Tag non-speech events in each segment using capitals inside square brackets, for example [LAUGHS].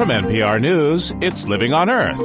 From NPR News, it's Living on Earth.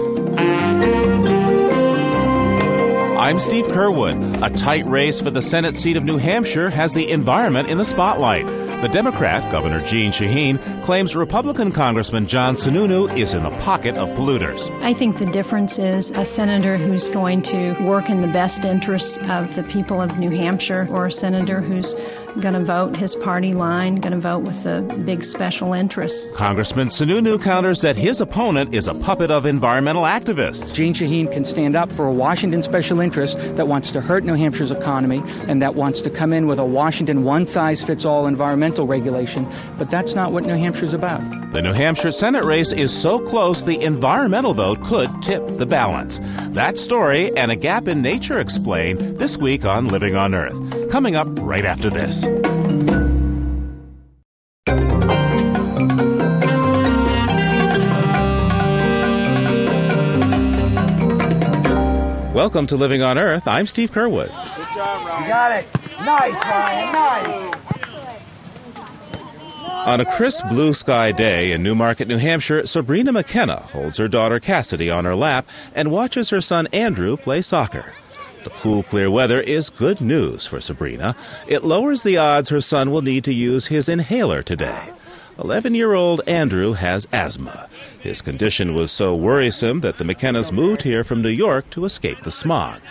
I'm Steve Curwood. A tight race for the Senate seat of New Hampshire has the environment in the spotlight. The Democrat, Governor Jeanne Shaheen, claims Republican Congressman John Sununu is in the pocket of polluters. I think the difference is a senator who's going to work in the best interests of the people of New Hampshire or a senator who's going to vote his party line, going to vote with the big special interests. Congressman Sununu counters that his opponent is a puppet of environmental activists. Jeanne Shaheen can stand up for a Washington special interest that wants to hurt New Hampshire's economy and that wants to come in with a Washington one size fits all environmental regulation, but that's not what New Hampshire's about. The New Hampshire Senate race is so close the environmental vote could tip the balance. That story and a gap in nature explained this week on Living on Earth. Coming up right after this. Welcome to Living on Earth. I'm Steve Curwood. Good job, Ryan. You got it. Nice, Ryan. Nice. On a crisp blue sky day in Newmarket, New Hampshire, Sabrina McKenna holds her daughter Cassidy on her lap and watches her son Andrew play soccer. The cool, clear weather is good news for Sabrina. It lowers the odds her son will need to use his inhaler today. 11 year old Andrew has asthma. His condition was so worrisome that the McKennas moved here from New York to escape the smog.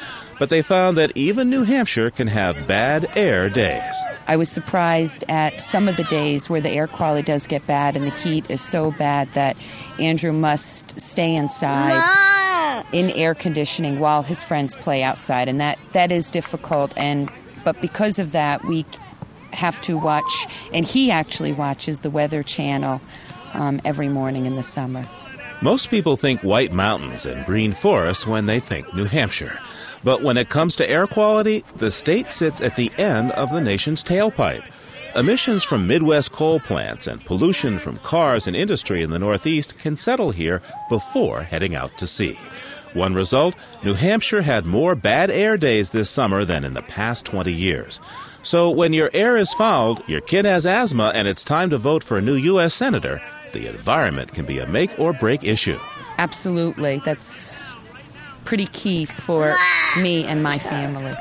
But they found that even New Hampshire can have bad air days. I was surprised at some of the days where the air quality does get bad and the heat is so bad that Andrew must stay inside in air conditioning while his friends play outside and that that is difficult and but because of that we have to watch and he actually watches the weather channel um, every morning in the summer. Most people think white mountains and green forests when they think New Hampshire. But when it comes to air quality, the state sits at the end of the nation's tailpipe. Emissions from Midwest coal plants and pollution from cars and industry in the Northeast can settle here before heading out to sea. One result New Hampshire had more bad air days this summer than in the past 20 years. So when your air is fouled, your kid has asthma, and it's time to vote for a new U.S. Senator, the environment can be a make or break issue. Absolutely. That's pretty key for me and my family.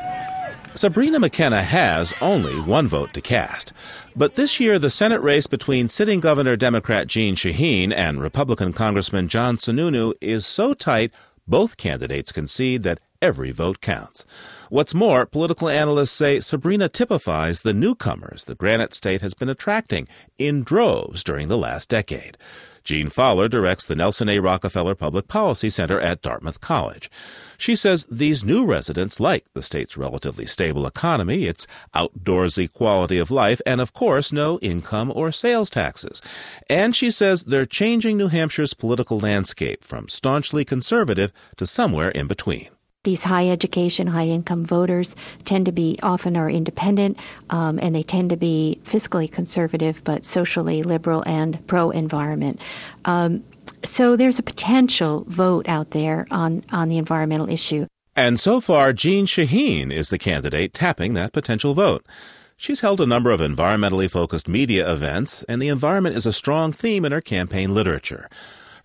Sabrina McKenna has only one vote to cast. But this year, the Senate race between sitting Governor Democrat Jeanne Shaheen and Republican Congressman John Sununu is so tight, both candidates concede that every vote counts. What's more, political analysts say Sabrina typifies the newcomers the Granite State has been attracting in droves during the last decade. Jean Fowler directs the Nelson A. Rockefeller Public Policy Center at Dartmouth College. She says these new residents like the state's relatively stable economy, its outdoorsy quality of life, and of course, no income or sales taxes. And she says they're changing New Hampshire's political landscape from staunchly conservative to somewhere in between. These high education, high income voters tend to be often are independent, um, and they tend to be fiscally conservative but socially liberal and pro environment. Um, so there's a potential vote out there on, on the environmental issue. And so far, Jeanne Shaheen is the candidate tapping that potential vote. She's held a number of environmentally focused media events, and the environment is a strong theme in her campaign literature.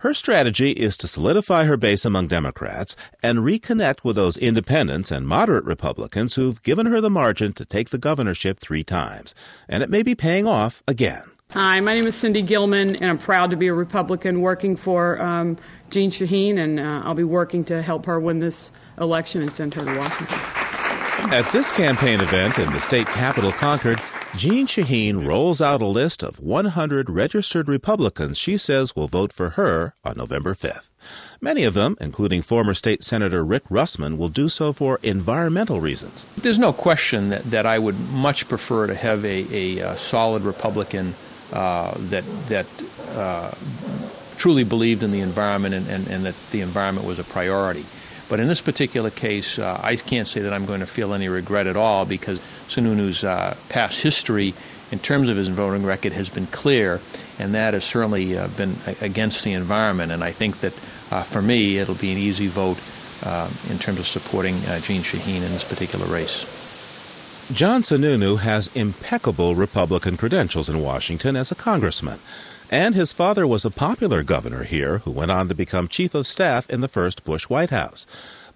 Her strategy is to solidify her base among Democrats and reconnect with those independents and moderate Republicans who've given her the margin to take the governorship three times. And it may be paying off again. Hi, my name is Cindy Gilman, and I'm proud to be a Republican working for um, Jeanne Shaheen, and uh, I'll be working to help her win this election and send her to Washington. At this campaign event in the state capital, Concord, Jeanne Shaheen rolls out a list of 100 registered Republicans she says will vote for her on November 5th. Many of them, including former state senator Rick Russman, will do so for environmental reasons. There's no question that, that I would much prefer to have a, a, a solid Republican uh, that that uh, truly believed in the environment and, and, and, that the environment was a priority. But in this particular case, uh, I can't say that I'm going to feel any regret at all because Sununu's uh, past history in terms of his voting record has been clear, and that has certainly uh, been against the environment. And I think that uh, for me, it'll be an easy vote uh, in terms of supporting uh, Jeanne Shaheen in this particular race. John Sununu has impeccable Republican credentials in Washington as a congressman. And his father was a popular governor here who went on to become chief of staff in the first Bush White House.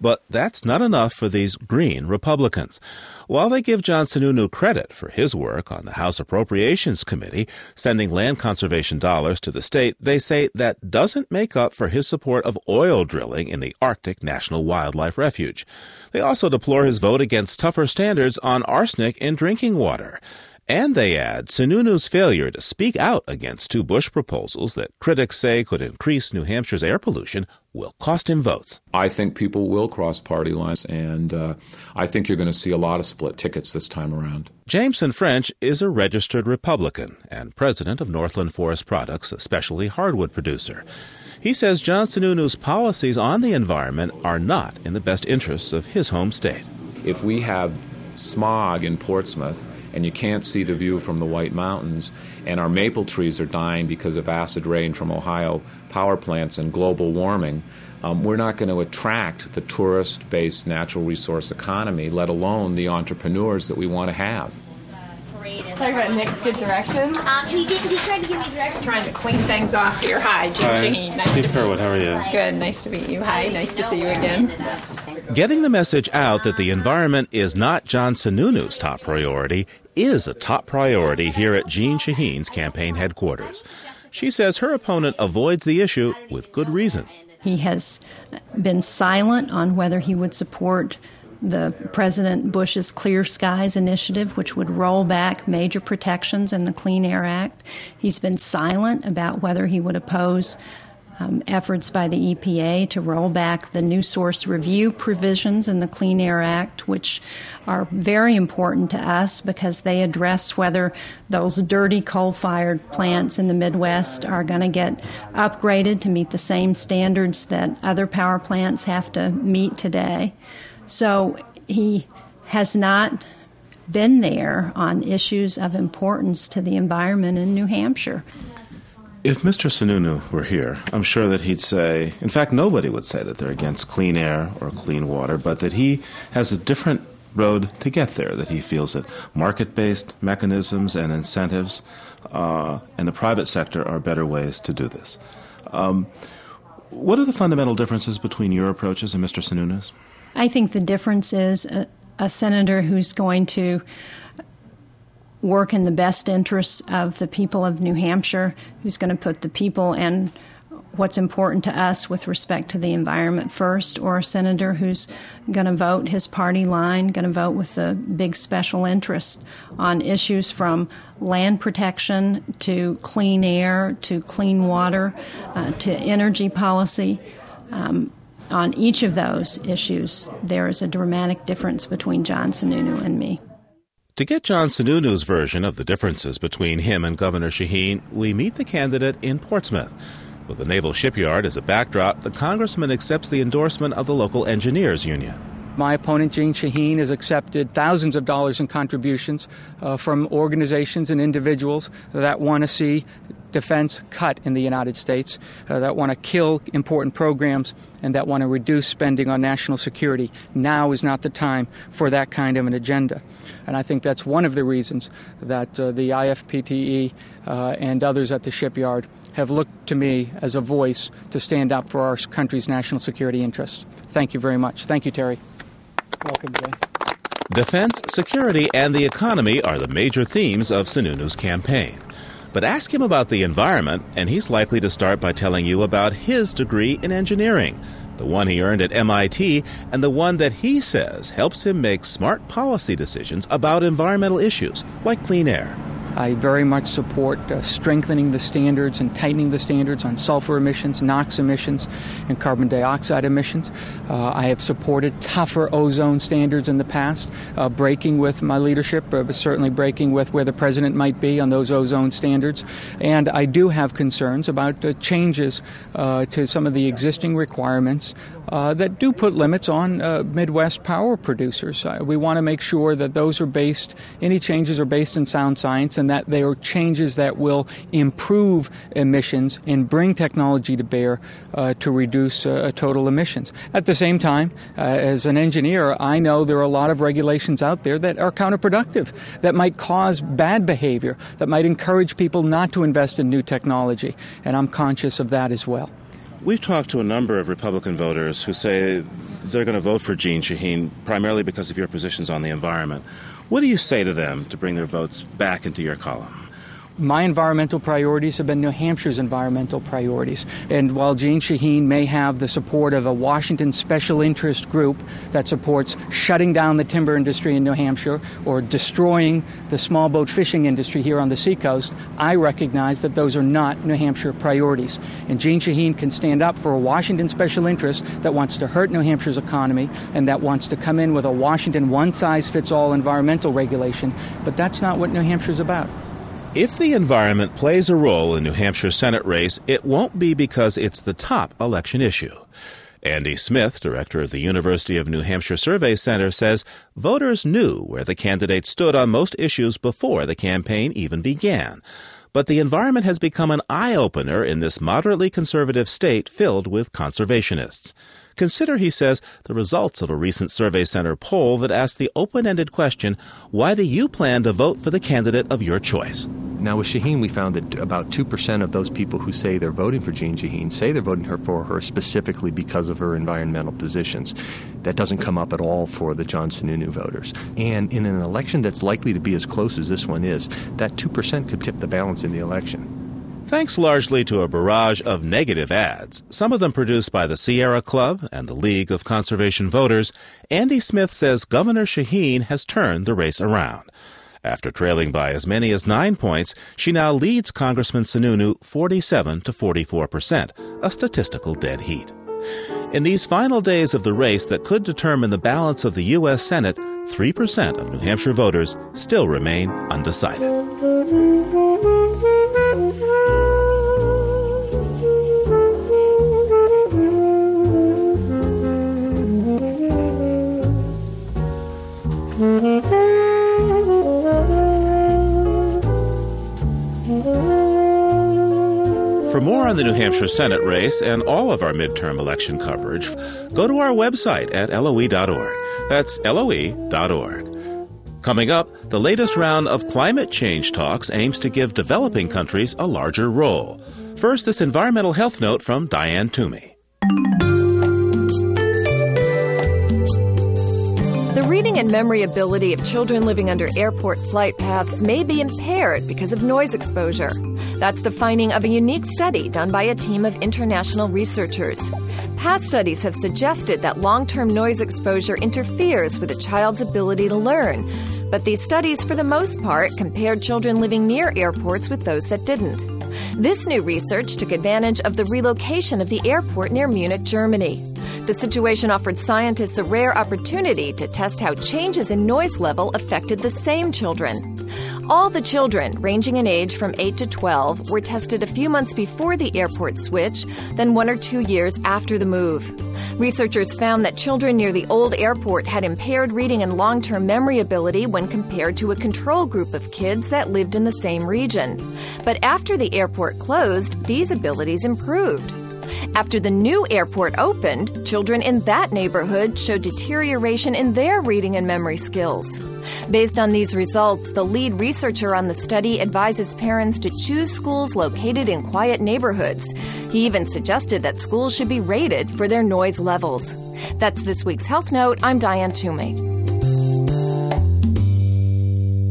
But that's not enough for these green Republicans. While they give John Sununu credit for his work on the House Appropriations Committee, sending land conservation dollars to the state, they say that doesn't make up for his support of oil drilling in the Arctic National Wildlife Refuge. They also deplore his vote against tougher standards on arsenic in drinking water. And they add Sununu's failure to speak out against two Bush proposals that critics say could increase New Hampshire's air pollution will cost him votes. I think people will cross party lines, and uh, I think you're going to see a lot of split tickets this time around. Jameson French is a registered Republican and president of Northland Forest Products, a specialty hardwood producer. He says John Sununu's policies on the environment are not in the best interests of his home state. If we have smog in Portsmouth and you can't see the view from the White Mountains, and our maple trees are dying because of acid rain from Ohio power plants and global warming, um, we're not going to attract the tourist based natural resource economy, let alone the entrepreneurs that we want to have. Sorry about Nick's good directions. Um, he, did, he tried to give me directions. Trying to clean things off here. Hi, Jim Hi. Shaheen. Nice Steve to Curwood, how are you? Good. Nice to meet you. Hi. Nice to see you again. Getting the message out that the environment is not John Sununu's top priority is a top priority here at Jeanne Shaheen's campaign headquarters. She says her opponent avoids the issue with good reason. He has been silent on whether he would support the President Bush's Clear Skies initiative, which would roll back major protections in the Clean Air Act. He's been silent about whether he would oppose um, efforts by the EPA to roll back the new source review provisions in the Clean Air Act, which are very important to us because they address whether those dirty coal fired plants in the Midwest are going to get upgraded to meet the same standards that other power plants have to meet today. So he has not been there on issues of importance to the environment in New Hampshire. If Mr. Sununu were here, I'm sure that he'd say, in fact, nobody would say that they're against clean air or clean water, but that he has a different road to get there, that he feels that market based mechanisms and incentives uh, in the private sector are better ways to do this. Um, what are the fundamental differences between your approaches and Mr. Sununu's? I think the difference is a, a senator who's going to work in the best interests of the people of New Hampshire, who's going to put the people and what's important to us with respect to the environment first, or a senator who's going to vote his party line, going to vote with the big special interest on issues from land protection to clean air to clean water uh, to energy policy. Um, on each of those issues, there is a dramatic difference between John Sununu and me. To get John Sununu's version of the differences between him and Governor Shaheen, we meet the candidate in Portsmouth. With the naval shipyard as a backdrop, the congressman accepts the endorsement of the local engineers union. My opponent, Jeanne Shaheen, has accepted thousands of dollars in contributions uh, from organizations and individuals that want to see defense cut in the United States, uh, that want to kill important programs, and that want to reduce spending on national security. Now is not the time for that kind of an agenda. And I think that's one of the reasons that uh, the IFPTE uh, and others at the shipyard have looked to me as a voice to stand up for our country's national security interests. Thank you very much. Thank you, Terry. Welcome, Jay. Defense, security, and the economy are the major themes of Sununu's campaign. But ask him about the environment, and he's likely to start by telling you about his degree in engineering, the one he earned at MIT, and the one that he says helps him make smart policy decisions about environmental issues like clean air. I very much support uh, strengthening the standards and tightening the standards on sulfur emissions, NOx emissions, and carbon dioxide emissions. Uh, I have supported tougher ozone standards in the past, uh, breaking with my leadership, uh, but certainly breaking with where the president might be on those ozone standards. And I do have concerns about uh, changes uh, to some of the existing requirements that do put limits on Midwest power producers. we want to make sure that those are based, any changes are based in sound science and that they are changes that will improve emissions and bring technology to bear uh, to reduce uh, total emissions. At the same time, uh, as an engineer, I know there are a lot of regulations out there that are counterproductive, that might cause bad behavior, that might encourage people not to invest in new technology, and I'm conscious of that as well. We've talked to a number of Republican voters who say they're going to vote for Jeanne Shaheen primarily because of your positions on the environment. What do you say to them to bring their votes back into your column? My environmental priorities have been New Hampshire's environmental priorities. And while Jane Shaheen may have the support of a Washington special interest group that supports shutting down the timber industry in New Hampshire or destroying the small boat fishing industry here on the seacoast, I recognize that those are not New Hampshire priorities. And Jane Shaheen can stand up for a Washington special interest that wants to hurt New Hampshire's economy and that wants to come in with a Washington one size fits all environmental regulation. But that's not what New Hampshire's about. If the environment plays a role in New Hampshire Senate race, it won't be because it's the top election issue. Andy Smith, director of the University of New Hampshire Survey Center, says voters knew where the candidate stood on most issues before the campaign even began. But the environment has become an eye opener in this moderately conservative state filled with conservationists. Consider, he says, the results of a recent Survey Center poll that asked the open ended question Why do you plan to vote for the candidate of your choice? Now, with Shaheen, we found that about 2% of those people who say they're voting for Jeanne Shaheen say they're voting her for her specifically because of her environmental positions. That doesn't come up at all for the John Sununu voters. And in an election that's likely to be as close as this one is, that 2% could tip the balance in the election. Thanks largely to a barrage of negative ads, some of them produced by the Sierra Club and the League of Conservation Voters, Andy Smith says Governor Shaheen has turned the race around. After trailing by as many as nine points, she now leads Congressman Sununu 47 to 44 percent, a statistical dead heat. In these final days of the race that could determine the balance of the U.S. Senate, 3% of New Hampshire voters still remain undecided. More on the New Hampshire Senate race and all of our midterm election coverage, go to our website at loe.org. That's loe.org. Coming up, the latest round of climate change talks aims to give developing countries a larger role. First, this environmental health note from Diane Toomey. Reading and memory ability of children living under airport flight paths may be impaired because of noise exposure. That's the finding of a unique study done by a team of international researchers. Past studies have suggested that long term noise exposure interferes with a child's ability to learn, but these studies, for the most part, compared children living near airports with those that didn't. This new research took advantage of the relocation of the airport near Munich, Germany. The situation offered scientists a rare opportunity to test how changes in noise level affected the same children. All the children, ranging in age from 8 to 12, were tested a few months before the airport switch, then one or two years after the move. Researchers found that children near the old airport had impaired reading and long term memory ability when compared to a control group of kids that lived in the same region. But after the airport closed, these abilities improved. After the new airport opened, children in that neighborhood showed deterioration in their reading and memory skills. Based on these results, the lead researcher on the study advises parents to choose schools located in quiet neighborhoods. He even suggested that schools should be rated for their noise levels. That's this week's Health Note. I'm Diane Toomey.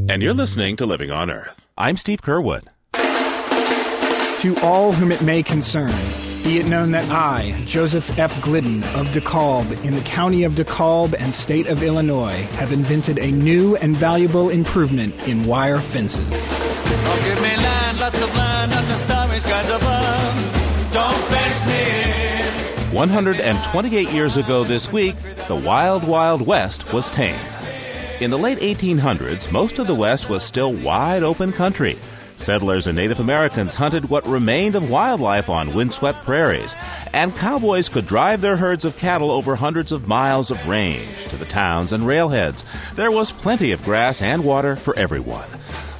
And you're listening to Living on Earth. I'm Steve Curwood. To all whom it may concern, be it known that I, Joseph F. Glidden of DeKalb, in the county of DeKalb and state of Illinois, have invented a new and valuable improvement in wire fences. Oh, give me land, lots of land, under starry skies above. Don't fence me 128 years ago this week, the Wild Wild West was tamed. In the late 1800s, most of the West was still wide open country. Settlers and Native Americans hunted what remained of wildlife on windswept prairies, and cowboys could drive their herds of cattle over hundreds of miles of range to the towns and railheads. There was plenty of grass and water for everyone.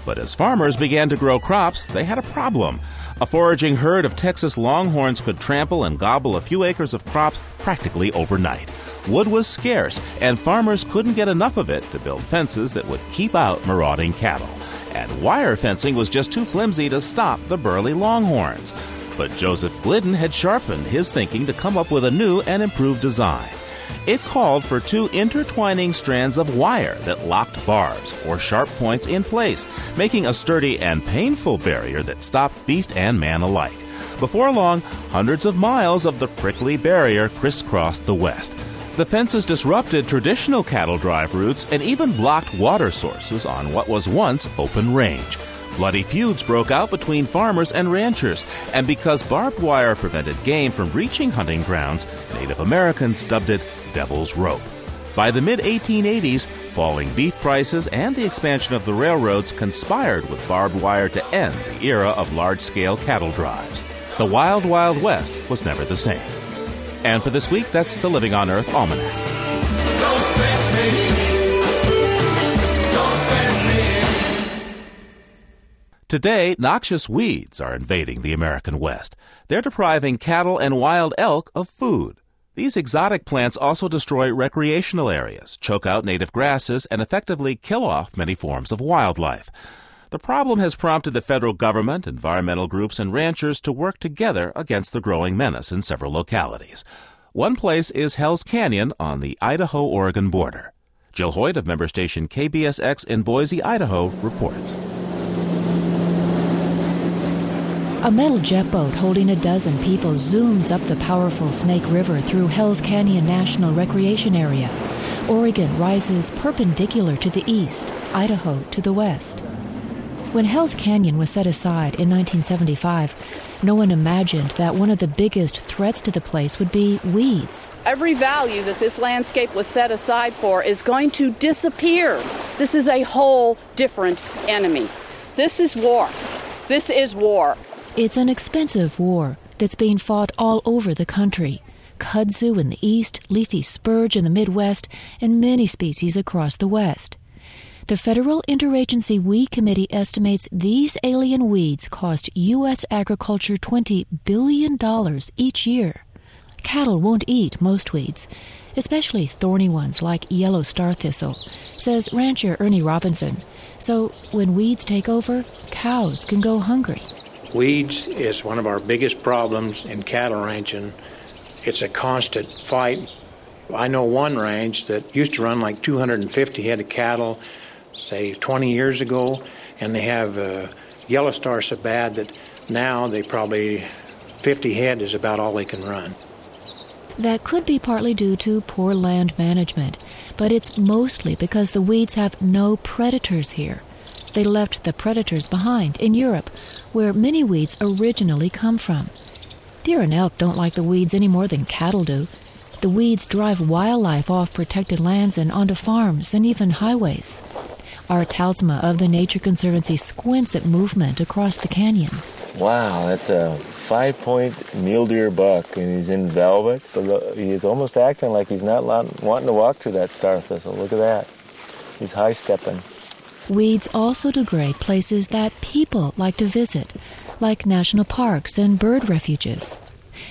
But as farmers began to grow crops, they had a problem. A foraging herd of Texas longhorns could trample and gobble a few acres of crops practically overnight. Wood was scarce, and farmers couldn't get enough of it to build fences that would keep out marauding cattle. And wire fencing was just too flimsy to stop the burly longhorns. But Joseph Glidden had sharpened his thinking to come up with a new and improved design. It called for two intertwining strands of wire that locked barbs or sharp points in place, making a sturdy and painful barrier that stopped beast and man alike. Before long, hundreds of miles of the prickly barrier crisscrossed the West. The fences disrupted traditional cattle drive routes and even blocked water sources on what was once open range. Bloody feuds broke out between farmers and ranchers, and because barbed wire prevented game from reaching hunting grounds, Native Americans dubbed it Devil's Rope. By the mid 1880s, falling beef prices and the expansion of the railroads conspired with barbed wire to end the era of large scale cattle drives. The Wild Wild West was never the same. And for this week, that's the Living on Earth Almanac. Today, noxious weeds are invading the American West. They're depriving cattle and wild elk of food. These exotic plants also destroy recreational areas, choke out native grasses, and effectively kill off many forms of wildlife. The problem has prompted the federal government, environmental groups, and ranchers to work together against the growing menace in several localities. One place is Hell's Canyon on the Idaho Oregon border. Jill Hoyt of member station KBSX in Boise, Idaho, reports. A metal jet boat holding a dozen people zooms up the powerful Snake River through Hells Canyon National Recreation Area. Oregon rises perpendicular to the east, Idaho to the west. When Hells Canyon was set aside in 1975, no one imagined that one of the biggest threats to the place would be weeds. Every value that this landscape was set aside for is going to disappear. This is a whole different enemy. This is war. This is war. It's an expensive war that's being fought all over the country. Kudzu in the east, leafy spurge in the Midwest, and many species across the West. The Federal Interagency Weed Committee estimates these alien weeds cost U.S. agriculture $20 billion each year. Cattle won't eat most weeds, especially thorny ones like yellow star thistle, says rancher Ernie Robinson. So when weeds take over, cows can go hungry. Weeds is one of our biggest problems in cattle ranching. It's a constant fight. I know one ranch that used to run like 250 head of cattle, say 20 years ago, and they have yellow star so bad that now they probably 50 head is about all they can run. That could be partly due to poor land management, but it's mostly because the weeds have no predators here. They left the predators behind in Europe, where many weeds originally come from. Deer and elk don't like the weeds any more than cattle do. The weeds drive wildlife off protected lands and onto farms and even highways. Art Talsma of the Nature Conservancy squints at movement across the canyon. Wow, that's a five point mule deer buck, and he's in velvet, but he's almost acting like he's not wanting to walk through that star thistle. Look at that. He's high stepping. Weeds also degrade places that people like to visit, like national parks and bird refuges.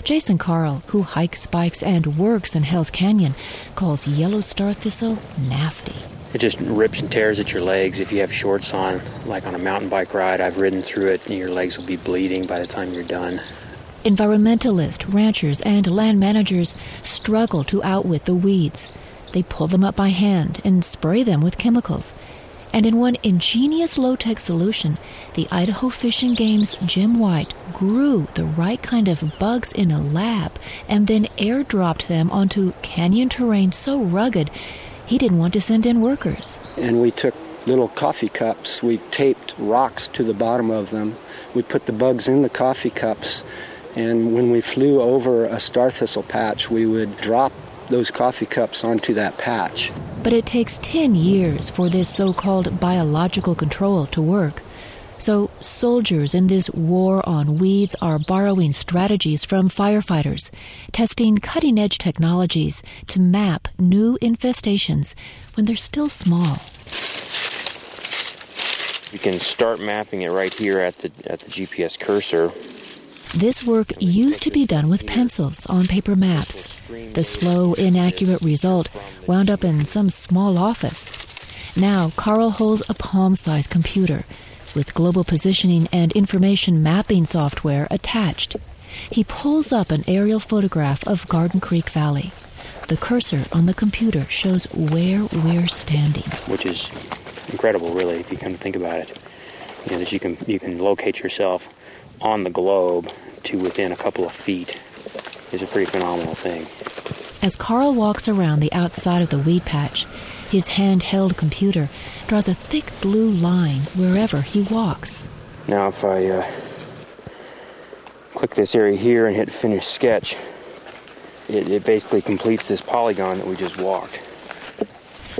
Jason Carl, who hikes, bikes, and works in Hell's Canyon, calls yellow star thistle nasty. It just rips and tears at your legs if you have shorts on. Like on a mountain bike ride, I've ridden through it, and your legs will be bleeding by the time you're done. Environmentalists, ranchers, and land managers struggle to outwit the weeds. They pull them up by hand and spray them with chemicals. And in one ingenious low tech solution, the Idaho Fish and Game's Jim White grew the right kind of bugs in a lab and then airdropped them onto canyon terrain so rugged he didn't want to send in workers. And we took little coffee cups, we taped rocks to the bottom of them, we put the bugs in the coffee cups, and when we flew over a star thistle patch, we would drop those coffee cups onto that patch. But it takes 10 years for this so called biological control to work. So, soldiers in this war on weeds are borrowing strategies from firefighters, testing cutting edge technologies to map new infestations when they're still small. You can start mapping it right here at the at the GPS cursor. This work used to be done with pencils on paper maps. The slow, inaccurate result wound up in some small office. Now, Carl holds a palm sized computer with global positioning and information mapping software attached. He pulls up an aerial photograph of Garden Creek Valley. The cursor on the computer shows where we're standing. which is incredible, really, if you come to think about it. You know, that you can you can locate yourself on the globe to within a couple of feet is a pretty phenomenal thing. As Carl walks around the outside of the weed patch, his handheld computer draws a thick blue line wherever he walks. Now, if I uh, click this area here and hit Finish Sketch, it, it basically completes this polygon that we just walked.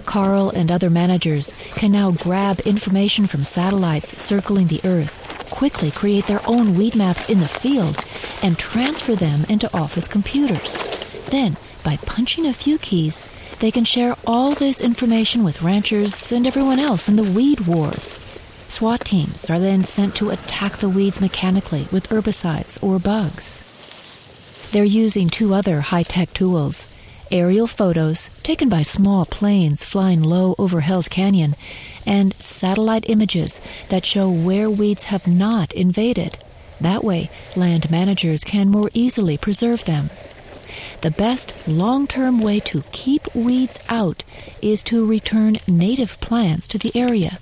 Carl and other managers can now grab information from satellites circling the Earth, quickly create their own weed maps in the field, and transfer them into office computers. Then, by punching a few keys, they can share all this information with ranchers and everyone else in the weed wars. SWAT teams are then sent to attack the weeds mechanically with herbicides or bugs. They're using two other high tech tools aerial photos taken by small planes flying low over Hell's Canyon, and satellite images that show where weeds have not invaded. That way, land managers can more easily preserve them. The best long term way to keep weeds out is to return native plants to the area.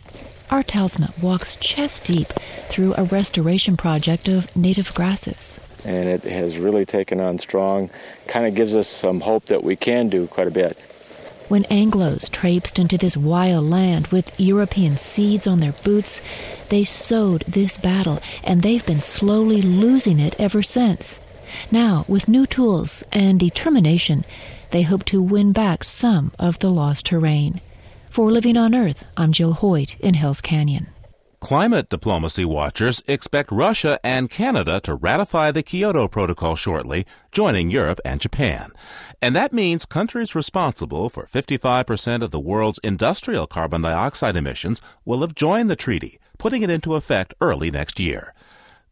Art Talsma walks chest deep through a restoration project of native grasses. and it has really taken on strong. Kind of gives us some hope that we can do quite a bit. When Anglos traipsed into this wild land with European seeds on their boots, they sowed this battle, and they've been slowly losing it ever since. Now, with new tools and determination, they hope to win back some of the lost terrain. For Living on Earth, I'm Jill Hoyt in Hell's Canyon. Climate diplomacy watchers expect Russia and Canada to ratify the Kyoto Protocol shortly, joining Europe and Japan. And that means countries responsible for 55% of the world's industrial carbon dioxide emissions will have joined the treaty, putting it into effect early next year.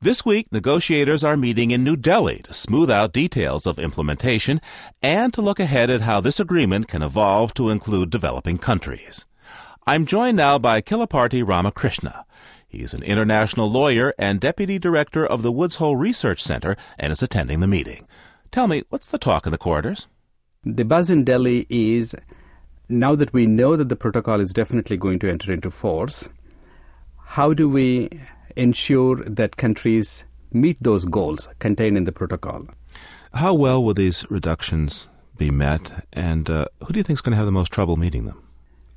This week, negotiators are meeting in New Delhi to smooth out details of implementation and to look ahead at how this agreement can evolve to include developing countries. I'm joined now by Kilaparti Ramakrishna. He's an international lawyer and deputy director of the Woods Hole Research Center and is attending the meeting. Tell me, what's the talk in the corridors? The buzz in Delhi is now that we know that the protocol is definitely going to enter into force, how do we ensure that countries meet those goals contained in the protocol? How well will these reductions be met, and uh, who do you think is going to have the most trouble meeting them?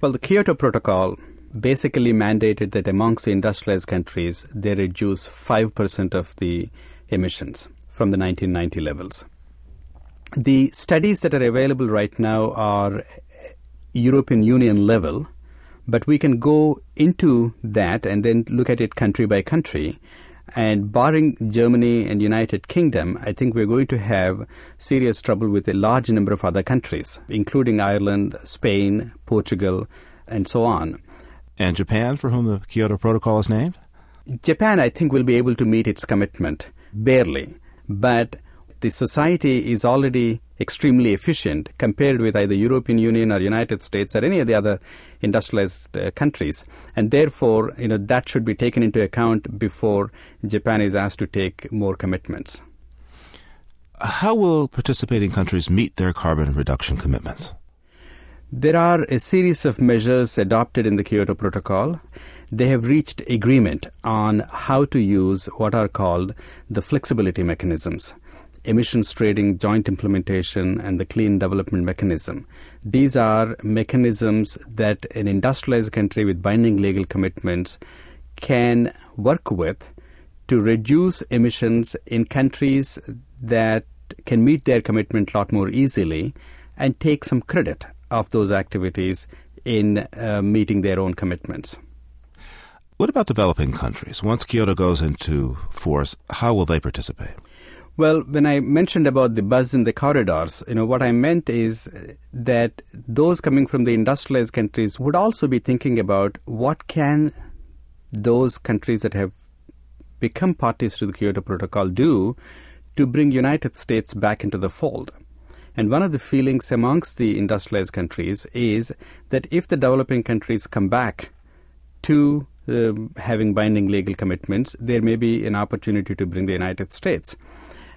Well, the Kyoto Protocol basically mandated that amongst the industrialized countries, they reduce 5% of the emissions from the 1990 levels. The studies that are available right now are European Union level, but we can go into that and then look at it country by country. And barring Germany and United Kingdom, I think we're going to have serious trouble with a large number of other countries, including Ireland, Spain, Portugal, and so on. And Japan, for whom the Kyoto Protocol is named? Japan, I think, will be able to meet its commitment, barely. But the society is already extremely efficient compared with either European Union or United States or any of the other industrialized uh, countries. And therefore, you know, that should be taken into account before Japan is asked to take more commitments. How will participating countries meet their carbon reduction commitments? There are a series of measures adopted in the Kyoto Protocol. They have reached agreement on how to use what are called the flexibility mechanisms emissions trading joint implementation and the clean development mechanism. These are mechanisms that an industrialized country with binding legal commitments can work with to reduce emissions in countries that can meet their commitment a lot more easily and take some credit of those activities in uh, meeting their own commitments. What about developing countries? Once Kyoto goes into force, how will they participate? Well, when I mentioned about the buzz in the corridors, you know, what I meant is that those coming from the industrialized countries would also be thinking about what can those countries that have become parties to the Kyoto Protocol do to bring United States back into the fold. And one of the feelings amongst the industrialized countries is that if the developing countries come back to uh, having binding legal commitments, there may be an opportunity to bring the United States.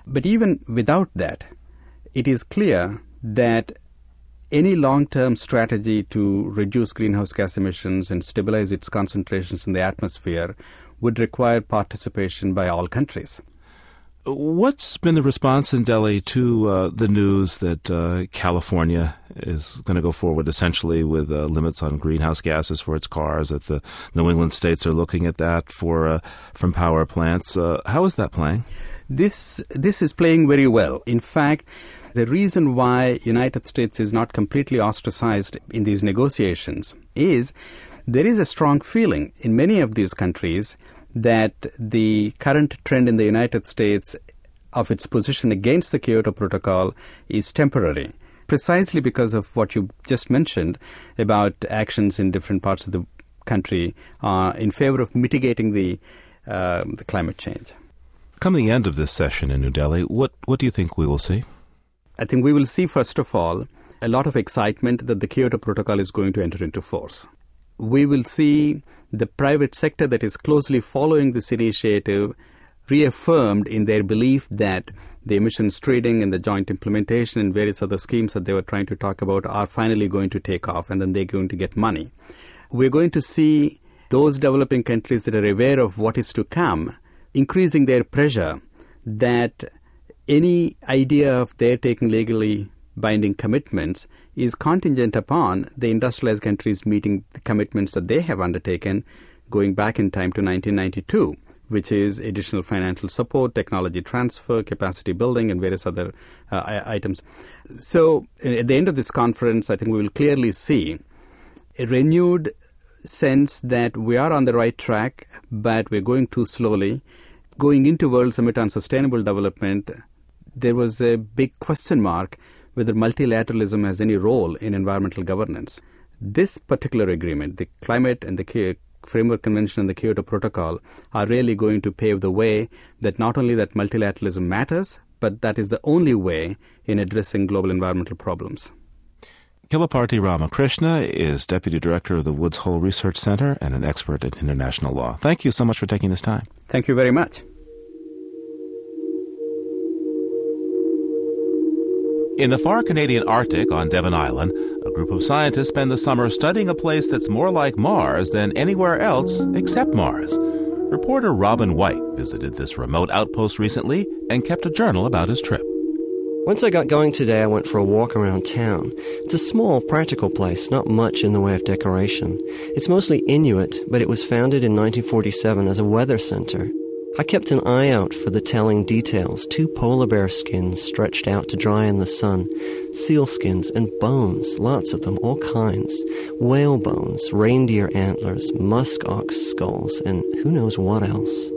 But even without that, it is clear that any long term strategy to reduce greenhouse gas emissions and stabilize its concentrations in the atmosphere would require participation by all countries. What's been the response in Delhi to uh, the news that uh, California is going to go forward essentially with uh, limits on greenhouse gases for its cars? That the New England states are looking at that for uh, from power plants. Uh, how is that playing? This this is playing very well. In fact, the reason why United States is not completely ostracized in these negotiations is there is a strong feeling in many of these countries that the current trend in the United States of its position against the Kyoto Protocol is temporary, precisely because of what you just mentioned about actions in different parts of the country uh, in favor of mitigating the, uh, the climate change. The end of this session in New Delhi, what, what do you think we will see? I think we will see, first of all, a lot of excitement that the Kyoto Protocol is going to enter into force. We will see the private sector that is closely following this initiative reaffirmed in their belief that the emissions trading and the joint implementation and various other schemes that they were trying to talk about are finally going to take off and then they're going to get money. We're going to see those developing countries that are aware of what is to come increasing their pressure that any idea of their taking legally binding commitments is contingent upon the industrialized countries meeting the commitments that they have undertaken going back in time to 1992, which is additional financial support, technology transfer, capacity building, and various other uh, items. So, at the end of this conference, I think we will clearly see a renewed sense that we are on the right track, but we're going too slowly. Going into World Summit on Sustainable Development, there was a big question mark whether multilateralism has any role in environmental governance. This particular agreement, the Climate and the Framework Convention and the Kyoto Protocol, are really going to pave the way that not only that multilateralism matters, but that is the only way in addressing global environmental problems. Kilaparti Ramakrishna is Deputy Director of the Woods Hole Research Center and an expert in international law. Thank you so much for taking this time. Thank you very much. In the far Canadian Arctic on Devon Island, a group of scientists spend the summer studying a place that's more like Mars than anywhere else except Mars. Reporter Robin White visited this remote outpost recently and kept a journal about his trip. Once I got going today, I went for a walk around town. It's a small, practical place, not much in the way of decoration. It's mostly Inuit, but it was founded in 1947 as a weather center. I kept an eye out for the telling details two polar bear skins stretched out to dry in the sun, seal skins, and bones, lots of them, all kinds. Whale bones, reindeer antlers, musk ox skulls, and who knows what else.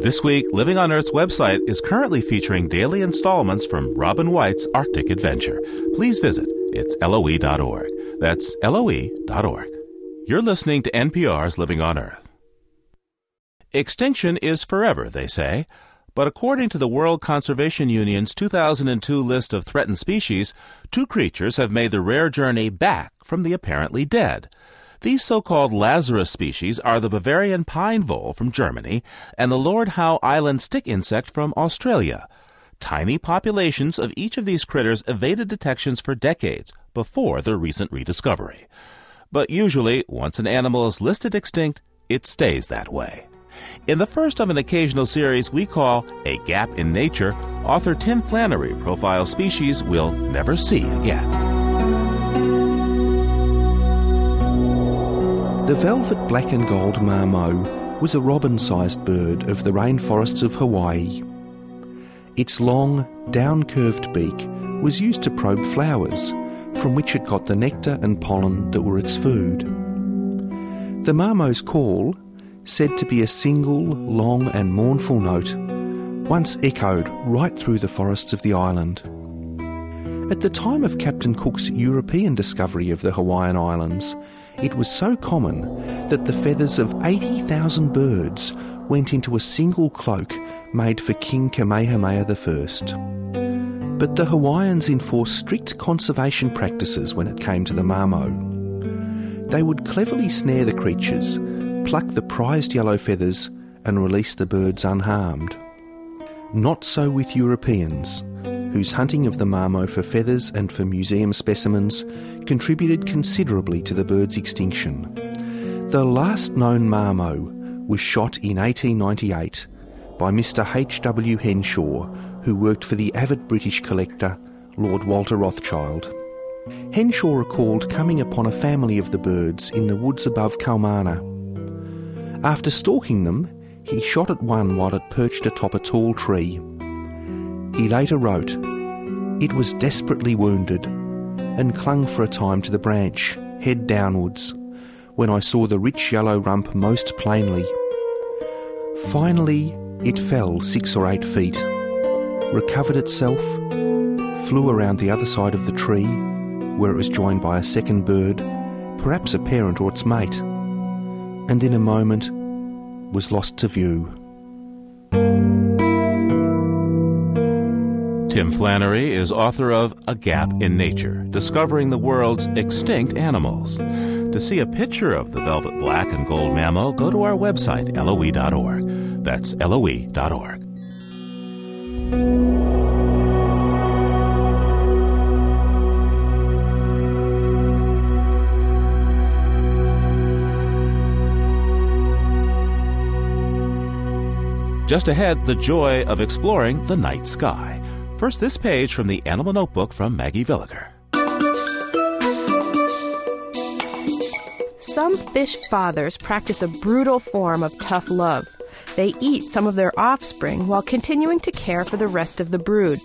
This week, Living on Earth's website is currently featuring daily installments from Robin White's Arctic Adventure. Please visit. It's loe.org. That's loe.org. You're listening to NPR's Living on Earth. Extinction is forever, they say. But according to the World Conservation Union's 2002 list of threatened species, two creatures have made the rare journey back from the apparently dead. These so called Lazarus species are the Bavarian pine vole from Germany and the Lord Howe Island stick insect from Australia. Tiny populations of each of these critters evaded detections for decades before their recent rediscovery. But usually, once an animal is listed extinct, it stays that way. In the first of an occasional series we call A Gap in Nature, author Tim Flannery profiles species we'll never see again. The velvet black and gold mamo was a robin sized bird of the rainforests of Hawaii. Its long, down curved beak was used to probe flowers, from which it got the nectar and pollen that were its food. The mamo's call said to be a single, long, and mournful note, once echoed right through the forests of the island. At the time of Captain Cook's European discovery of the Hawaiian Islands, It was so common that the feathers of 80,000 birds went into a single cloak made for King Kamehameha I. But the Hawaiians enforced strict conservation practices when it came to the mamo. They would cleverly snare the creatures, pluck the prized yellow feathers, and release the birds unharmed. Not so with Europeans, whose hunting of the mamo for feathers and for museum specimens contributed considerably to the bird's extinction. The last known mamo was shot in 1898 by Mr. H.W. Henshaw, who worked for the avid British collector Lord Walter Rothschild. Henshaw recalled coming upon a family of the birds in the woods above Kaumana. After stalking them, he shot at one while it perched atop a tall tree. He later wrote, It was desperately wounded and clung for a time to the branch, head downwards, when I saw the rich yellow rump most plainly. Finally, it fell six or eight feet, recovered itself, flew around the other side of the tree, where it was joined by a second bird, perhaps a parent or its mate, and in a moment was lost to view. Tim Flannery is author of A Gap in Nature Discovering the World's Extinct Animals. To see a picture of the velvet black and gold mamo, go to our website, loe.org. That's loe.org. Just ahead, the joy of exploring the night sky. First, this page from the Animal Notebook from Maggie Villiger. Some fish fathers practice a brutal form of tough love. They eat some of their offspring while continuing to care for the rest of the brood.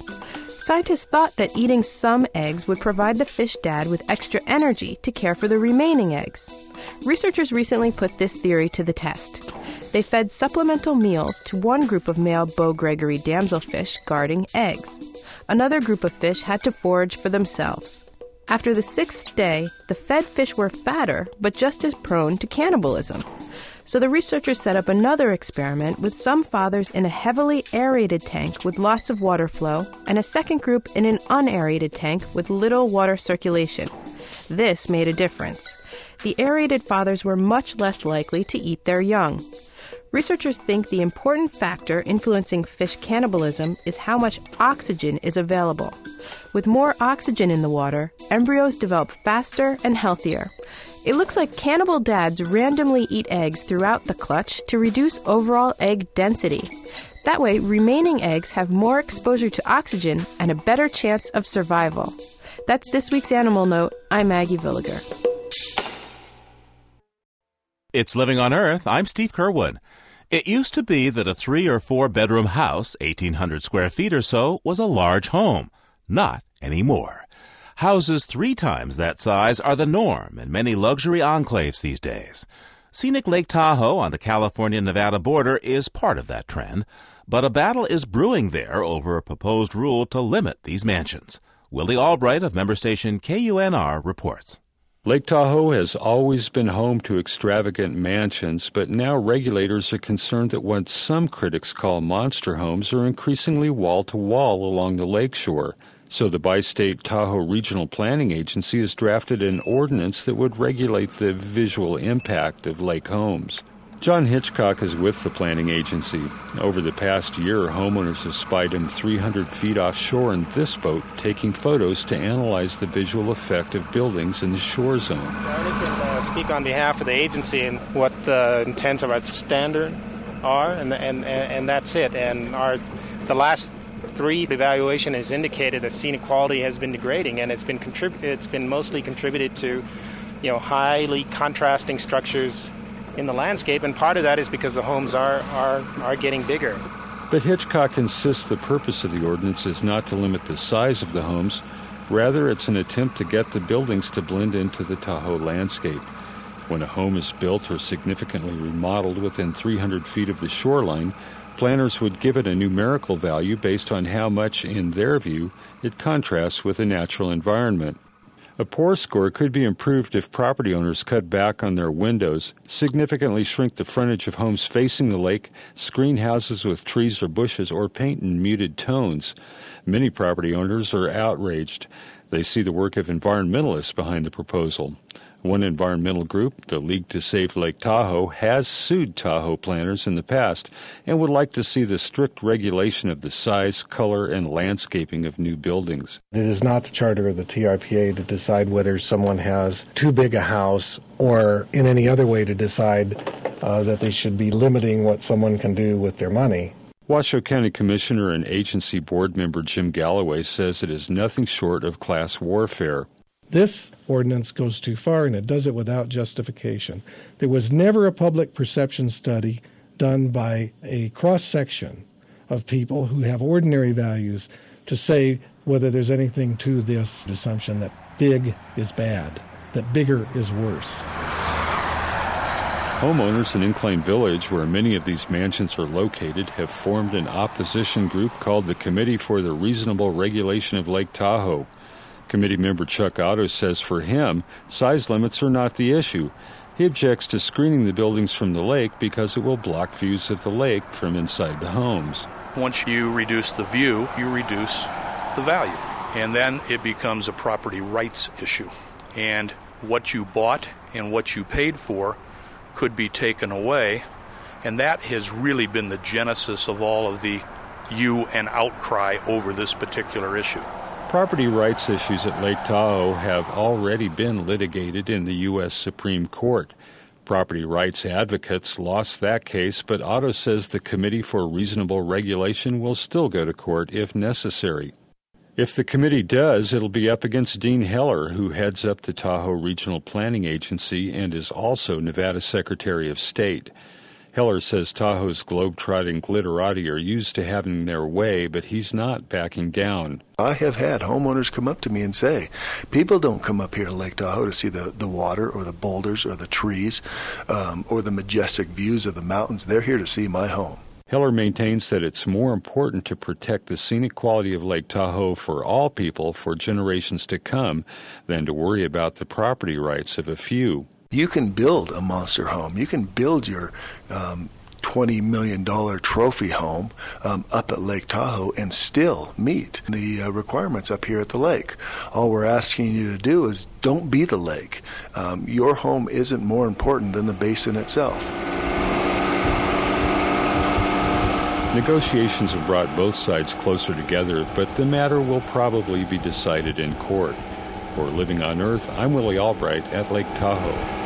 Scientists thought that eating some eggs would provide the fish dad with extra energy to care for the remaining eggs. Researchers recently put this theory to the test. They fed supplemental meals to one group of male Beau Gregory damselfish guarding eggs. Another group of fish had to forage for themselves. After the sixth day, the fed fish were fatter, but just as prone to cannibalism. So the researchers set up another experiment with some fathers in a heavily aerated tank with lots of water flow, and a second group in an unaerated tank with little water circulation. This made a difference. The aerated fathers were much less likely to eat their young. Researchers think the important factor influencing fish cannibalism is how much oxygen is available. With more oxygen in the water, embryos develop faster and healthier. It looks like cannibal dads randomly eat eggs throughout the clutch to reduce overall egg density. That way, remaining eggs have more exposure to oxygen and a better chance of survival. That's this week's Animal Note. I'm Maggie Villiger. It's Living on Earth. I'm Steve Curwood. It used to be that a three or four bedroom house, 1,800 square feet or so, was a large home. Not anymore. Houses three times that size are the norm in many luxury enclaves these days. Scenic Lake Tahoe on the California Nevada border is part of that trend, but a battle is brewing there over a proposed rule to limit these mansions. Willie Albright of member station KUNR reports. Lake Tahoe has always been home to extravagant mansions, but now regulators are concerned that what some critics call monster homes are increasingly wall to wall along the lakeshore. So the Bi State Tahoe Regional Planning Agency has drafted an ordinance that would regulate the visual impact of lake homes. John Hitchcock is with the planning agency. Over the past year, homeowners have spied him 300 feet offshore in this boat, taking photos to analyze the visual effect of buildings in the shore zone. I can uh, speak on behalf of the agency and what the intent of our standard are, and, and, and that's it. And our the last three evaluation has indicated that scenic quality has been degrading, and it's been contrib- it's been mostly contributed to, you know, highly contrasting structures in the landscape, and part of that is because the homes are, are, are getting bigger. But Hitchcock insists the purpose of the ordinance is not to limit the size of the homes, rather, it's an attempt to get the buildings to blend into the Tahoe landscape. When a home is built or significantly remodeled within 300 feet of the shoreline, planners would give it a numerical value based on how much, in their view, it contrasts with the natural environment. A poor score could be improved if property owners cut back on their windows, significantly shrink the frontage of homes facing the lake, screen houses with trees or bushes, or paint in muted tones. Many property owners are outraged. They see the work of environmentalists behind the proposal. One environmental group, the League to Save Lake Tahoe, has sued Tahoe planners in the past and would like to see the strict regulation of the size, color, and landscaping of new buildings. It is not the charter of the TRPA to decide whether someone has too big a house or in any other way to decide uh, that they should be limiting what someone can do with their money. Washoe County Commissioner and agency board member Jim Galloway says it is nothing short of class warfare. This ordinance goes too far and it does it without justification. There was never a public perception study done by a cross section of people who have ordinary values to say whether there's anything to this assumption that big is bad, that bigger is worse. Homeowners in Incline Village, where many of these mansions are located, have formed an opposition group called the Committee for the Reasonable Regulation of Lake Tahoe. Committee member Chuck Otto says for him, size limits are not the issue. He objects to screening the buildings from the lake because it will block views of the lake from inside the homes. Once you reduce the view, you reduce the value. And then it becomes a property rights issue. And what you bought and what you paid for could be taken away. And that has really been the genesis of all of the you and outcry over this particular issue. Property rights issues at Lake Tahoe have already been litigated in the U.S. Supreme Court. Property rights advocates lost that case, but Otto says the Committee for Reasonable Regulation will still go to court if necessary. If the committee does, it'll be up against Dean Heller, who heads up the Tahoe Regional Planning Agency and is also Nevada Secretary of State. Heller says Tahoe's globe-trotting glitterati are used to having their way, but he's not backing down. I have had homeowners come up to me and say, people don't come up here to Lake Tahoe to see the, the water or the boulders or the trees um, or the majestic views of the mountains. They're here to see my home. Heller maintains that it's more important to protect the scenic quality of Lake Tahoe for all people for generations to come than to worry about the property rights of a few. You can build a monster home. You can build your um, $20 million trophy home um, up at Lake Tahoe and still meet the uh, requirements up here at the lake. All we're asking you to do is don't be the lake. Um, your home isn't more important than the basin itself. Negotiations have brought both sides closer together, but the matter will probably be decided in court. For Living on Earth, I'm Willie Albright at Lake Tahoe.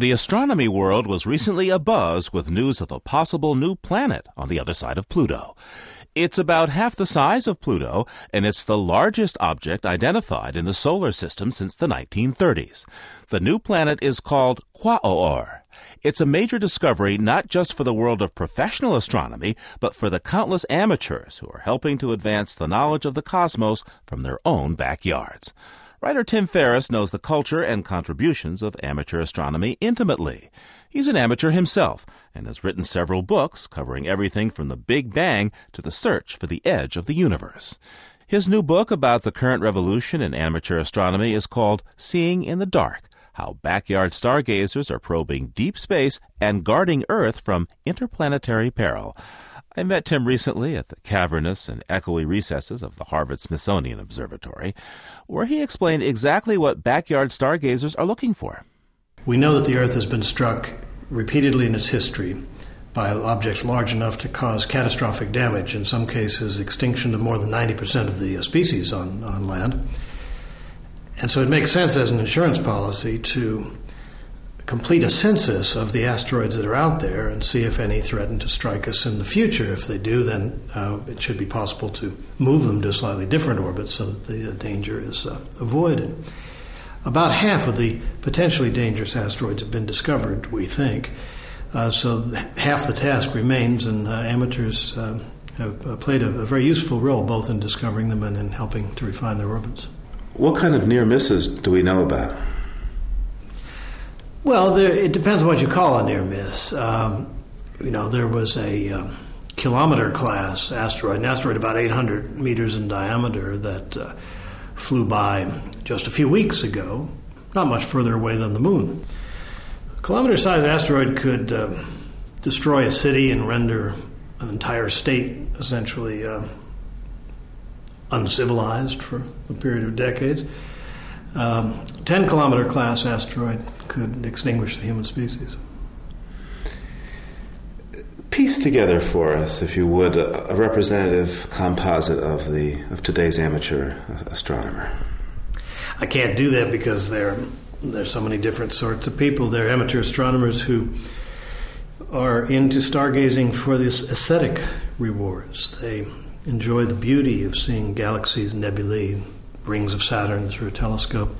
The astronomy world was recently abuzz with news of a possible new planet on the other side of Pluto. It's about half the size of Pluto, and it's the largest object identified in the solar system since the 1930s. The new planet is called Quaoar. It's a major discovery not just for the world of professional astronomy, but for the countless amateurs who are helping to advance the knowledge of the cosmos from their own backyards. Writer Tim Ferris knows the culture and contributions of amateur astronomy intimately. He's an amateur himself and has written several books covering everything from the Big Bang to the search for the edge of the universe. His new book about the current revolution in amateur astronomy is called Seeing in the Dark How Backyard Stargazers Are Probing Deep Space and Guarding Earth from Interplanetary Peril. I met Tim recently at the cavernous and echoey recesses of the Harvard Smithsonian Observatory, where he explained exactly what backyard stargazers are looking for. We know that the Earth has been struck repeatedly in its history by objects large enough to cause catastrophic damage, in some cases, extinction of more than 90% of the uh, species on, on land. And so it makes sense as an insurance policy to complete a census of the asteroids that are out there and see if any threaten to strike us in the future. If they do, then uh, it should be possible to move them to slightly different orbit so that the uh, danger is uh, avoided. About half of the potentially dangerous asteroids have been discovered, we think. Uh, so half the task remains, and uh, amateurs uh, have played a, a very useful role both in discovering them and in helping to refine their orbits. What kind of near misses do we know about? Well, there, it depends on what you call a near miss. Um, you know, there was a um, kilometer class asteroid, an asteroid about 800 meters in diameter that uh, flew by just a few weeks ago, not much further away than the moon. A kilometer sized asteroid could uh, destroy a city and render an entire state essentially uh, uncivilized for a period of decades. Um, 10 kilometer class asteroid could extinguish the human species. Piece together for us, if you would, a, a representative composite of the of today's amateur astronomer. I can't do that because there there's so many different sorts of people. There are amateur astronomers who are into stargazing for this aesthetic rewards. They enjoy the beauty of seeing galaxies, nebulae, rings of Saturn through a telescope.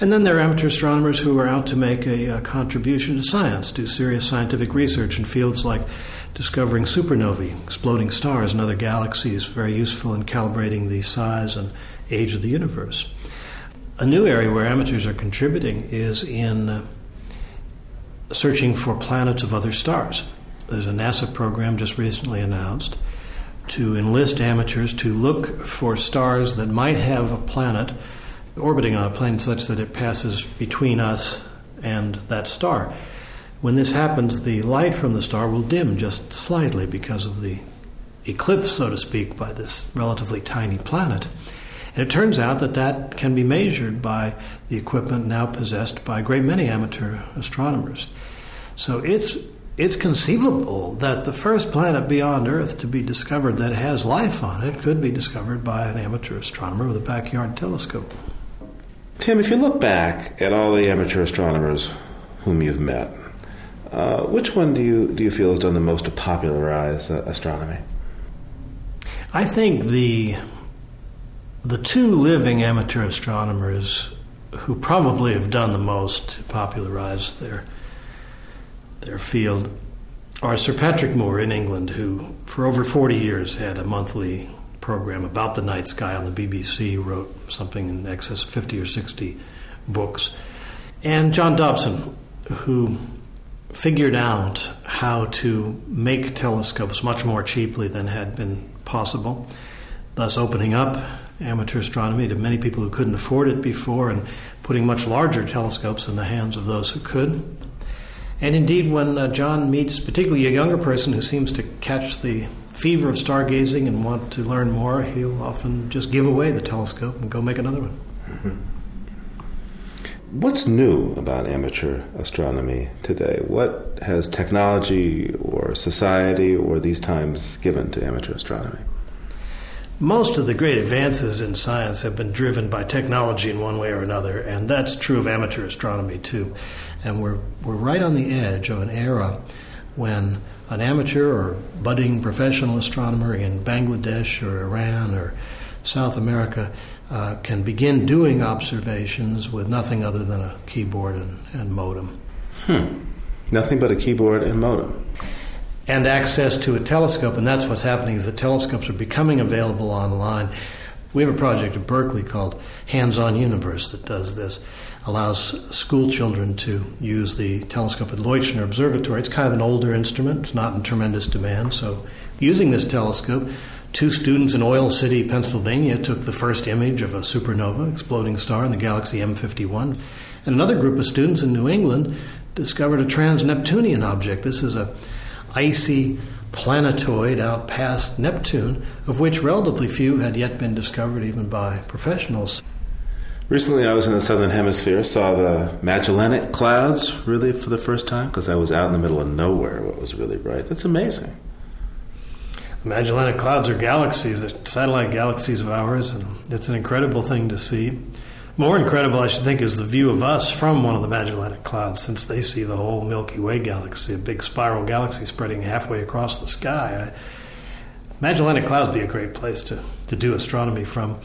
And then there are amateur astronomers who are out to make a, a, contribution to science, do serious scientific research in fields like discovering supernovae, exploding stars, and other galaxies, very useful in calibrating the size and age of the universe. A new area where amateurs are contributing is in uh, searching for planets of other stars. There's a NASA program just recently announced to enlist amateurs to look for stars that might have a planet orbiting on a plane such that it passes between us and that star. When this happens, the light from the star will dim just slightly because of the eclipse, so to speak, by this relatively tiny planet. And it turns out that that can be measured by the equipment now possessed by a great many amateur astronomers. So it's it's conceivable that the first planet beyond Earth to be discovered that has life on it could be discovered by an amateur astronomer with a backyard telescope. Tim, if you look back at all the amateur astronomers whom you've met, uh, which one do you do you feel has done the most to popularize uh, astronomy? I think the the two living amateur astronomers who probably have done the most to popularize their their field are Sir Patrick Moore in England, who for over 40 years had a monthly program about the night sky on the BBC, wrote something in excess of 50 or 60 books, and John Dobson, who figured out how to make telescopes much more cheaply than had been possible, thus opening up amateur astronomy to many people who couldn't afford it before and putting much larger telescopes in the hands of those who could. And indeed, when uh, John meets particularly a younger person who seems to catch the fever of stargazing and want to learn more, he'll often just give away the telescope and go make another one. Mm-hmm. What's new about amateur astronomy today? What has technology or society or these times given to amateur astronomy? Most of the great advances in science have been driven by technology in one way or another, and that's true of amateur astronomy too. And we're, we're right on the edge of an era when an amateur or budding professional astronomer in Bangladesh or Iran or South America uh, can begin doing observations with nothing other than a keyboard and, and modem. Hmm. Nothing but a keyboard and modem and access to a telescope. And that's what's happening is the telescopes are becoming available online. We have a project at Berkeley called Hands On Universe that does this, allows school children to use the telescope at Leuschner Observatory. It's kind of an older instrument, it's not in tremendous demand. So, using this telescope, two students in Oil City, Pennsylvania, took the first image of a supernova, exploding star in the galaxy M51. And another group of students in New England discovered a trans Neptunian object. This is a icy planetoid out past Neptune, of which relatively few had yet been discovered even by professionals. Recently, I was in the southern hemisphere, saw the Magellanic Clouds really for the first time because I was out in the middle of nowhere. What was really bright? That's amazing. Magellanic Clouds are galaxies, they're satellite galaxies of ours, and it's an incredible thing to see. More incredible, I should think, is the view of us from one of the Magellanic Clouds, since they see the whole Milky Way galaxy, a big spiral galaxy spreading halfway across the sky. Magellanic Clouds be a great place to, to do astronomy from.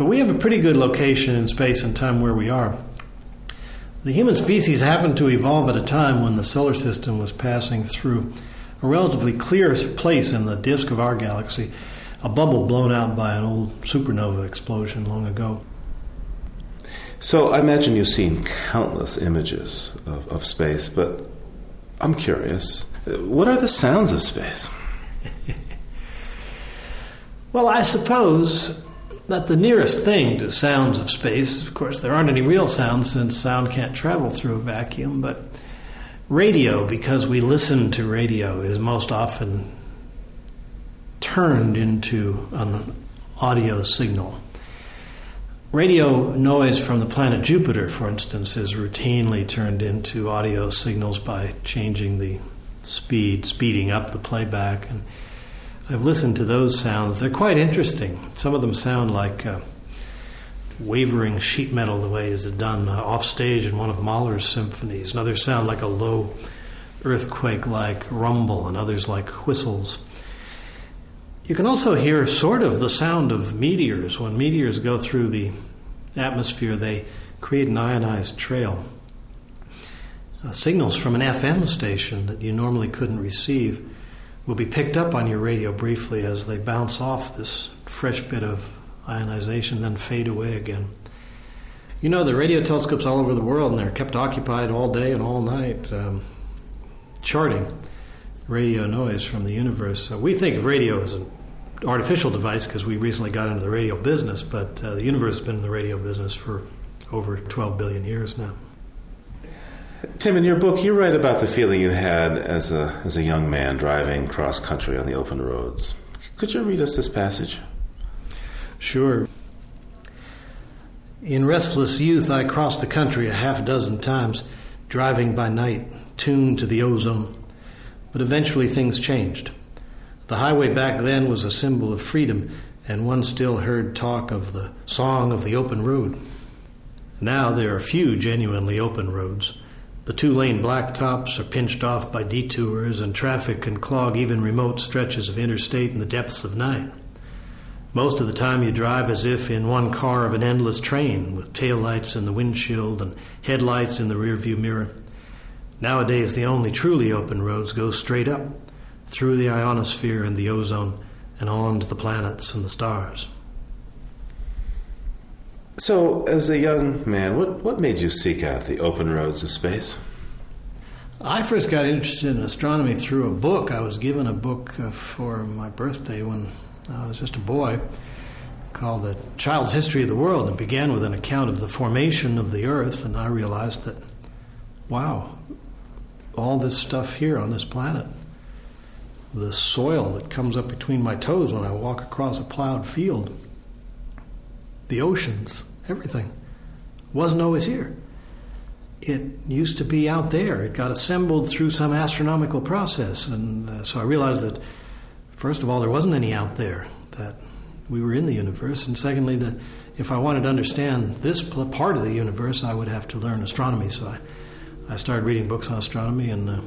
But we have a pretty good location in space and time where we are. The human species happened to evolve at a time when the solar system was passing through a relatively clear place in the disk of our galaxy, a bubble blown out by an old supernova explosion long ago. So I imagine you've seen countless images of, of space, but I'm curious. What are the sounds of space? [LAUGHS] Well, I suppose that the nearest thing to sounds of space, of course, there aren't any real sounds since sound can't travel through a vacuum, but radio, because we listen to radio, is most often turned into an audio signal. Radio noise from the planet Jupiter, for instance, is routinely turned into audio signals by changing the speed, speeding up the playback. And I've listened to those sounds. They're quite interesting. Some of them sound like uh, wavering sheet metal, the way is done uh, off stage in one of Mahler's symphonies. And others sound like a low earthquake like rumble, and others like whistles. You can also hear sort of the sound of meteors. When meteors go through the atmosphere, they create an ionized trail. Uh, signals from an FM station that you normally couldn't receive will be picked up on your radio briefly as they bounce off this fresh bit of ionization, then fade away again. You know, the radio telescopes all over the world, and they're kept occupied all day and all night um, charting radio noise from the universe. Uh, we think of radio as an artificial device because we recently got into the radio business, but uh, the universe has been in the radio business for over 12 billion years now. Tim, in your book, you write about the feeling you had as a, as a young man driving cross country on the open roads. Could you read us this passage? Sure. In restless youth, I crossed the country a half dozen times, driving by night, tuned to the ozone. But eventually things changed. The highway back then was a symbol of freedom, and one still heard talk of the song of the open road. Now there are few genuinely open roads. The two lane blacktops are pinched off by detours, and traffic can clog even remote stretches of interstate in the depths of night. Most of the time, you drive as if in one car of an endless train, with taillights in the windshield and headlights in the rearview mirror. Nowadays, the only truly open roads go straight up through the ionosphere and the ozone and on to the planets and the stars. So, as a young man, what, what made you seek out the open roads of space? I first got interested in astronomy through a book. I was given a book uh, for my birthday when I was just a boy called The Child's History of the World. It began with an account of the formation of the Earth, and I realized that, wow, all this stuff here on this planet the soil that comes up between my toes when I walk across a plowed field, the oceans, everything, wasn't always here. It used to be out there. It got assembled through some astronomical process. And uh, so I realized that, first of all, there wasn't any out there, that we were in the universe. And secondly, that if I wanted to understand this part of the universe, I would have to learn astronomy. So I, I started reading books on astronomy and uh,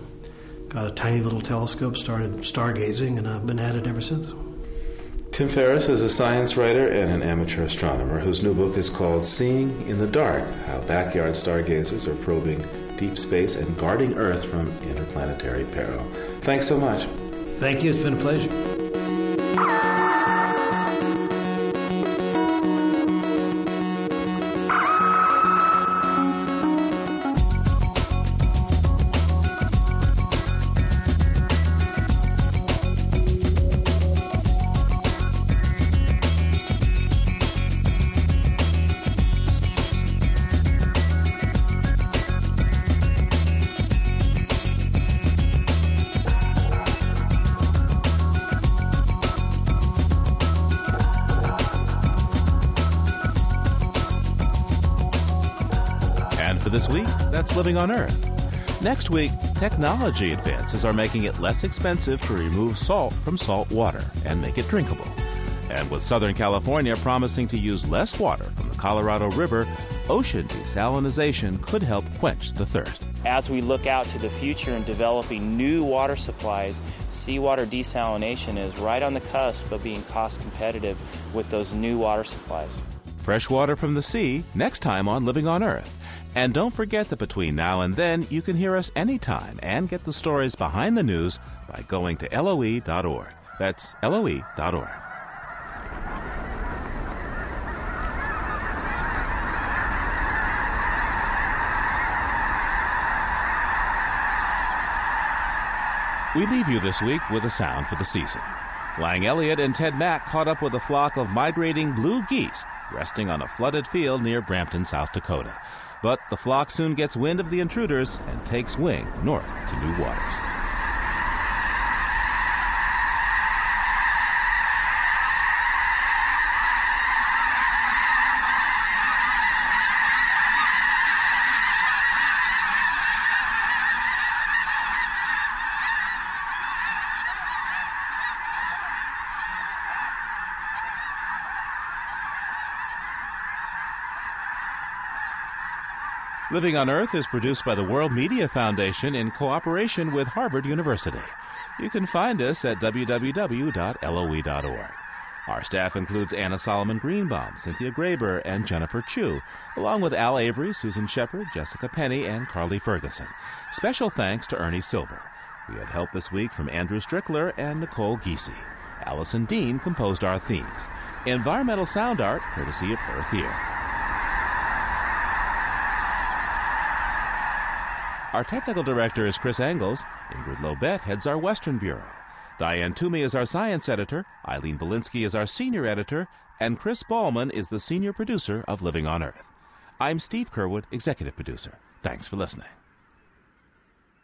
got a tiny little telescope, started stargazing, and I've been at it ever since. Tim Ferris is a science writer and an amateur astronomer whose new book is called Seeing in the Dark How Backyard Stargazers Are Probing Deep Space and Guarding Earth from Interplanetary Peril. Thanks so much. Thank you. It's been a pleasure. This week, that's Living on Earth. Next week, technology advances are making it less expensive to remove salt from salt water and make it drinkable. And with Southern California promising to use less water from the Colorado River, ocean desalinization could help quench the thirst. As we look out to the future and developing new water supplies, seawater desalination is right on the cusp of being cost competitive with those new water supplies. Fresh water from the sea, next time on Living on Earth. And don't forget that between now and then, you can hear us anytime and get the stories behind the news by going to loe.org. That's loe.org. We leave you this week with a sound for the season. Lang Elliott and Ted Mack caught up with a flock of migrating blue geese resting on a flooded field near Brampton, South Dakota. But the flock soon gets wind of the intruders and takes wing north to new waters. Living on Earth is produced by the World Media Foundation in cooperation with Harvard University. You can find us at www.loe.org. Our staff includes Anna Solomon Greenbaum, Cynthia Graber, and Jennifer Chu, along with Al Avery, Susan Shepard, Jessica Penny, and Carly Ferguson. Special thanks to Ernie Silver. We had help this week from Andrew Strickler and Nicole Giese. Allison Dean composed our themes. Environmental sound art courtesy of Earth Ear. Our technical director is Chris Engles. Ingrid Lobet heads our Western Bureau. Diane Toomey is our science editor. Eileen Bolinsky is our senior editor. And Chris Ballman is the senior producer of Living on Earth. I'm Steve Curwood, executive producer. Thanks for listening.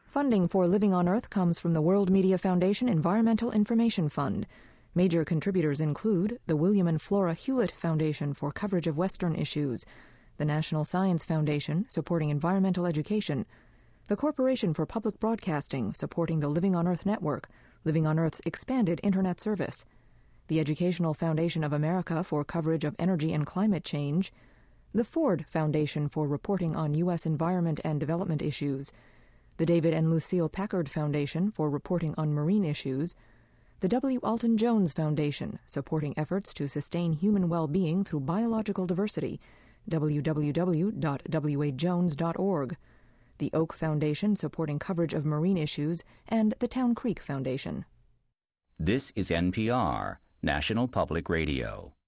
Funding for Living on Earth comes from the World Media Foundation Environmental Information Fund. Major contributors include the William and Flora Hewlett Foundation for coverage of Western issues, the National Science Foundation supporting environmental education, the Corporation for Public Broadcasting, supporting the Living on Earth network, Living on Earth's expanded Internet service, the Educational Foundation of America for coverage of energy and climate change, the Ford Foundation for reporting on U.S. environment and development issues, the David and Lucile Packard Foundation for reporting on marine issues, the W. Alton Jones Foundation, supporting efforts to sustain human well being through biological diversity, www.wajones.org the Oak Foundation supporting coverage of marine issues, and the Town Creek Foundation. This is NPR, National Public Radio.